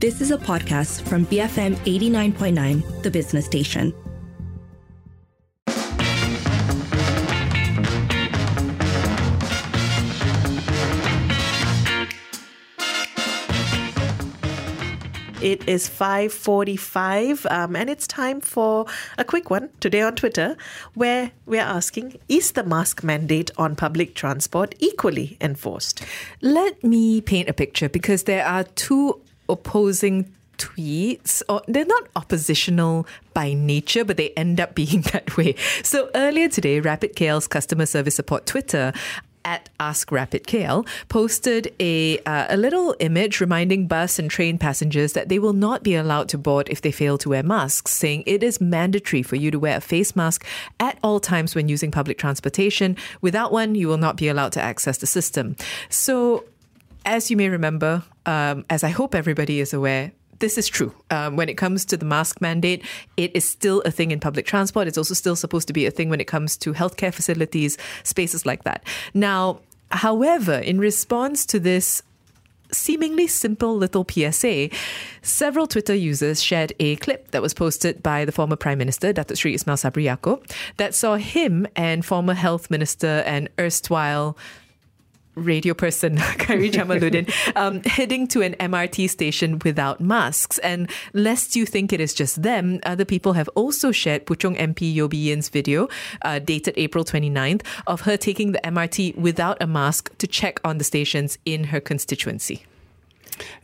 This is a podcast from BFM 89.9, the business station. It is 5:45 um, and it's time for a quick one today on Twitter where we're asking is the mask mandate on public transport equally enforced? Let me paint a picture because there are two opposing tweets, or they're not oppositional by nature, but they end up being that way. So earlier today, Rapid KL's customer service support Twitter at Ask Rapid KL posted a uh, a little image reminding bus and train passengers that they will not be allowed to board if they fail to wear masks, saying it is mandatory for you to wear a face mask at all times when using public transportation. Without one, you will not be allowed to access the system. So, as you may remember, um, as I hope everybody is aware, this is true. Um, when it comes to the mask mandate, it is still a thing in public transport. It's also still supposed to be a thing when it comes to healthcare facilities, spaces like that. Now, however, in response to this seemingly simple little PSA, several Twitter users shared a clip that was posted by the former Prime Minister, Datuk Sri Ismail Sabri Yaakob, that saw him and former Health Minister and erstwhile radio person, Khairy Jamaluddin, um, heading to an MRT station without masks. And lest you think it is just them, other people have also shared Puchong MP Yeo Bee Yin's video, uh, dated April 29th, of her taking the MRT without a mask to check on the stations in her constituency.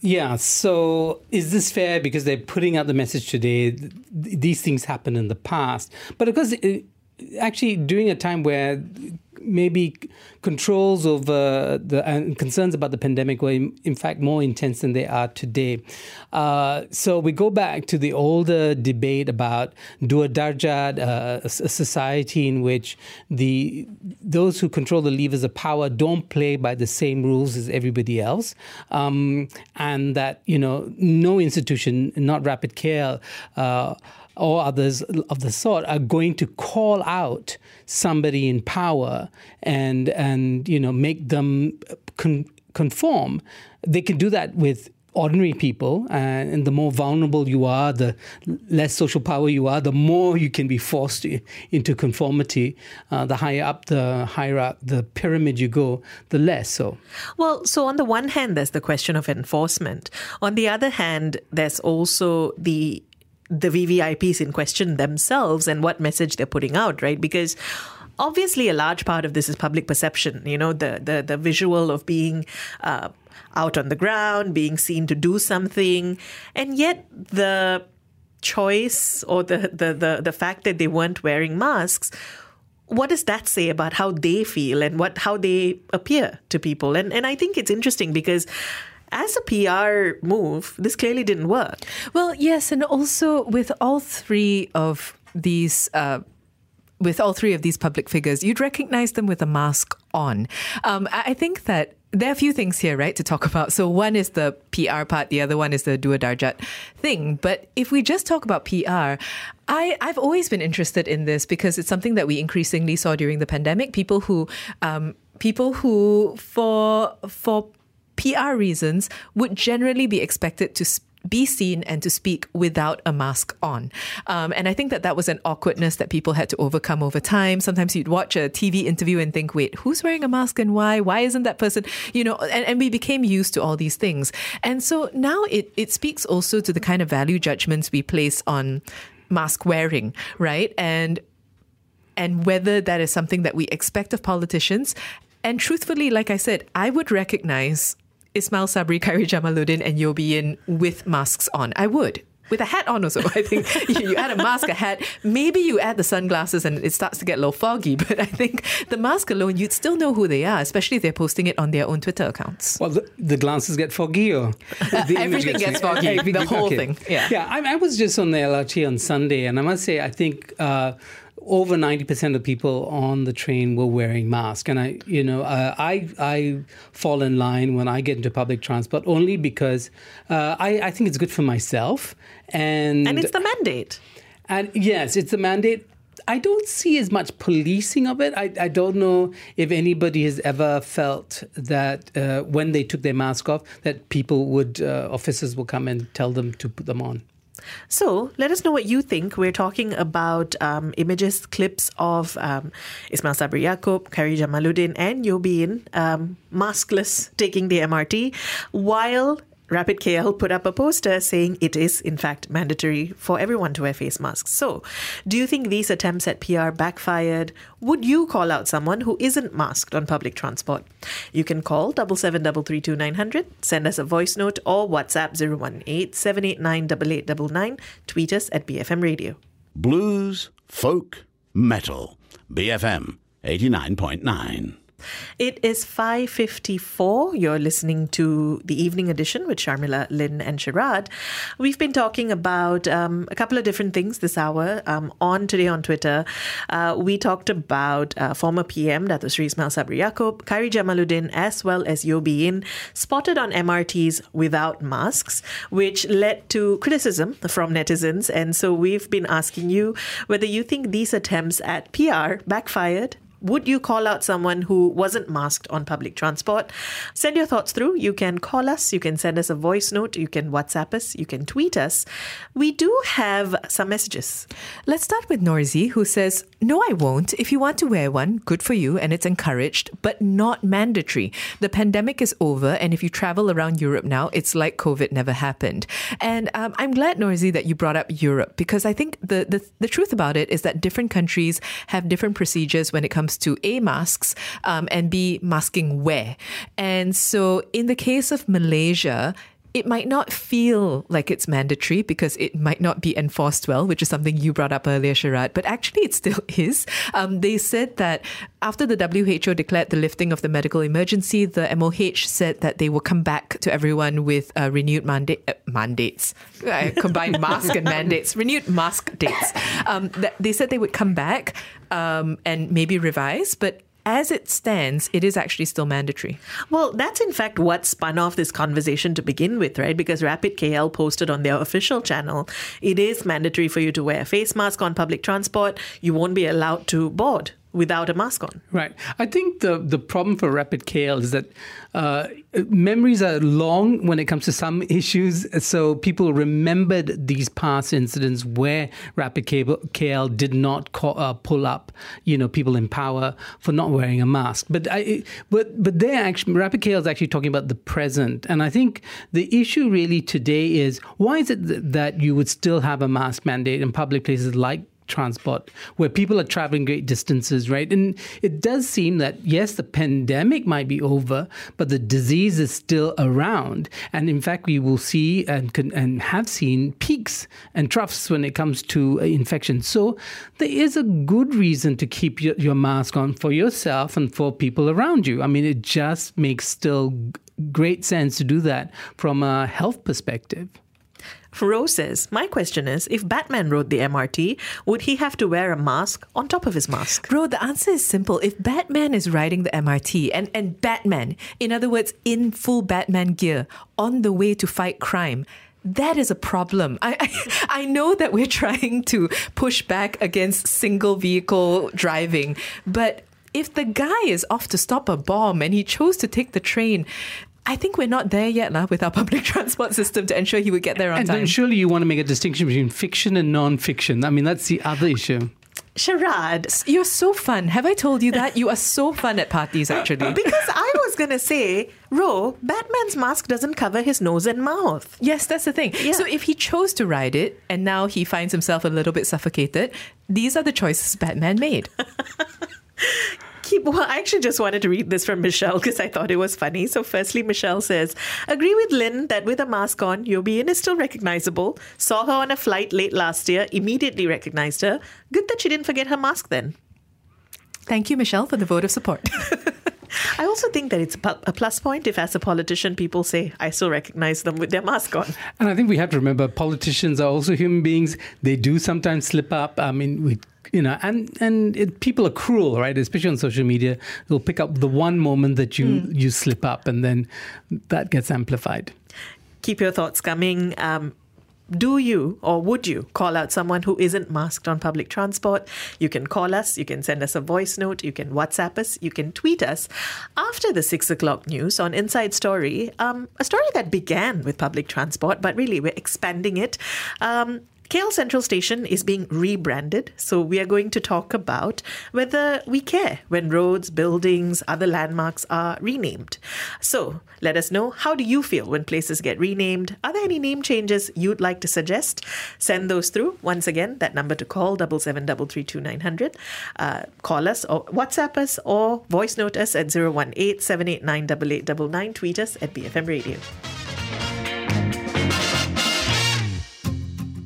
Yeah, so is this fair? Because they're putting out the message today, th- these things happened in the past. But of course, it, actually, during a time where maybe controls over the and concerns about the pandemic were in, in fact more intense than they are today. Uh, so we go back to the older debate about dua darjat, uh, a, society in which the those who control the levers of power don't play by the same rules as everybody else, um, and that you know no institution, not Rapid KL. Or others of the sort are going to call out somebody in power and and you know make them con- conform. They can do that with ordinary people, uh, and the more vulnerable you are, the less social power you are, the more you can be forced to, into conformity. Uh, the higher up the hierarchy, the pyramid you go, the less so. Well, so on the one hand, there's the question of enforcement. On the other hand, there's also the the VVIPs in question themselves and what message they're putting out, right? Because obviously a large part of this is public perception you know the the, the visual of being uh, out on the ground being seen to do something and yet the choice or the, the the the fact that they weren't wearing masks what does that say about how they feel and what how they appear to people and and I think it's interesting because as a PR move, this clearly didn't work. Well, yes, and also with all three of these. Uh, with all three of these public figures, you'd recognize them with a mask on. Um, I think that there are a few things here, right, to talk about. So one is the PR part, the other one is the Dua thing. But if we just talk about PR, I, I've always been interested in this because it's something that we increasingly saw during the pandemic. People who um, people who for for PR reasons would generally be expected to be seen and to speak without a mask on. Um, and I think that that was an awkwardness that people had to overcome over time. Sometimes you'd watch a TV interview and think, wait, who's wearing a mask and why? Why isn't that person, you know, and, and we became used to all these things. And so now it, it speaks also to the kind of value judgments we place on mask wearing, right? And and whether that is something that we expect of politicians. And truthfully, like I said, I would recognize Ismail Sabri, Khairy Jamaluddin, and Yeo Bee Yin with masks on. I would. With a hat on also. I think you, you add a mask, a hat, maybe you add the sunglasses and it starts to get a little foggy. But I think the mask alone, you'd still know who they are, especially if they're posting it on their own Twitter accounts. Well, the, the glasses get foggy or? Uh, everything gets foggy. the whole okay. thing. Yeah. Yeah, I, I, was just on the LRT on Sunday and I must say, I think. Uh, over 90% of people on the train were wearing masks and i you know uh, i i fall in line when i get into public transport only because uh, I, I think it's good for myself and and it's the mandate and yes it's the mandate I don't see as much policing of it. I, I don't know if anybody has ever felt that uh, when they took their mask off, that people would, uh, officers will come and tell them to put them on. So let us know what you think. We're talking about um, images, clips of um, Ismail Sabri Yaakob, Khairy Jamaluddin, and Yeo Bee Yin um, maskless taking the MRT, while Rapid KL put up a poster saying it is, in fact, mandatory for everyone to wear face masks. So, do you think these attempts at PR backfired? Would you call out someone who isn't masked on public transport? You can call double seven double three two nine hundred, send us a voice note, or WhatsApp 018 789 Tweet us at BFM Radio. Blues, folk, metal. BFM 89.9. It is 5.54. You're listening to the evening edition with Sharmila, Lynn and Sharad. We've been talking about um, a couple of different things this hour. Um, on Today on Twitter, uh, we talked about uh, former PM, Dato Sri Ismail Sabri Yaakob, Khairy Jamaluddin, as well as Yeo Bee Yin, spotted on MRTs without masks, which led to criticism from netizens. And so we've been asking you whether you think these attempts at PR backfired would you call out someone who wasn't masked on public transport? Send your thoughts through. You can call us, you can send us a voice note, you can WhatsApp us, you can tweet us. We do have some messages. Let's start with Norzi, who says, No, I won't. If you want to wear one, good for you, and it's encouraged, but not mandatory. The pandemic is over, and if you travel around Europe now, it's like COVID never happened. And um, I'm glad, Norzi, that you brought up Europe, because I think the, the, the truth about it is that different countries have different procedures when it comes to A, masks, um, and B, masking where. And so in the case of Malaysia, it might not feel like it's mandatory because it might not be enforced well, which is something you brought up earlier, Sharad, but actually it still is. Um, they said that after the WHO declared the lifting of the medical emergency, the MOH said that they will come back to everyone with uh, renewed mandate, uh, mandates. I combined mask and mandates, renewed mask dates. Um, they said they would come back um, and maybe revise, but as it stands, it is actually still mandatory. Well, that's in fact what spun off this conversation to begin with, right? Because Rapid KL posted on their official channel, it is mandatory for you to wear a face mask on public transport. You won't be allowed to board without a mask on. Right. I think the the problem for Rapid KL is that uh, memories are long when it comes to some issues. So people remembered these past incidents where Rapid KL did not call, uh, pull up, you know, people in power for not wearing a mask. But I, but but they actually Rapid KL is actually talking about the present, and I think the issue really today is why is it that you would still have a mask mandate in public places like transport where people are traveling great distances, right? And it does seem that, yes, the pandemic might be over, but the disease is still around. And in fact, we will see and, and have seen peaks and troughs when it comes to uh, infection. So there is a good reason to keep your, your mask on for yourself and for people around you. I mean, it just makes still great sense to do that from a health perspective. Rose says, My question is if Batman rode the MRT, would he have to wear a mask on top of his mask? Bro, the answer is simple. If Batman is riding the MRT and, and Batman, in other words, in full Batman gear, on the way to fight crime, that is a problem. I, I, I know that we're trying to push back against single vehicle driving, but if the guy is off to stop a bomb and he chose to take the train, I think we're not there yet now with our public transport system to ensure he would get there on and time. And surely you want to make a distinction between fiction and non-fiction. I mean, that's the other issue. Sharad. You're so fun. Have I told you that? You are so fun at parties, actually. because I was going to say, Ro, Batman's mask doesn't cover his nose and mouth. Yes, that's the thing. Yeah. So if he chose to ride it and now he finds himself a little bit suffocated, these are the choices Batman made. keep. Well, I actually just wanted to read this from Michelle because I thought it was funny. So, firstly, Michelle says, "Agree with Lynn that with a mask on, Yin is still recognizable. Saw her on a flight late last year. Immediately recognized her. Good that she didn't forget her mask then." Thank you, Michelle, for the vote of support. I also think that it's a plus point if, as a politician, people say, I still recognize them with their mask on. And I think we have to remember politicians are also human beings. They do sometimes slip up. I mean, we you know, and and it, people are cruel, right? Especially on social media, they'll pick up the one moment that you mm. you slip up, and then that gets amplified. Keep your thoughts coming. Um, do you or would you call out someone who isn't masked on public transport? You can call us, you can send us a voice note, you can WhatsApp us, you can tweet us after the six o'clock news on Inside Story, um, a story that began with public transport, but really we're expanding it. Um, KL Central Station is being rebranded, so we are going to talk about whether we care when roads, buildings, other landmarks are renamed. So let us know how do you feel when places get renamed? Are there any name changes you'd like to suggest? Send those through. Once again, that number to call double seven double three two nine hundred. Uh, call us or WhatsApp us or voice note us at 018 789 8899. Tweet us at BFM Radio.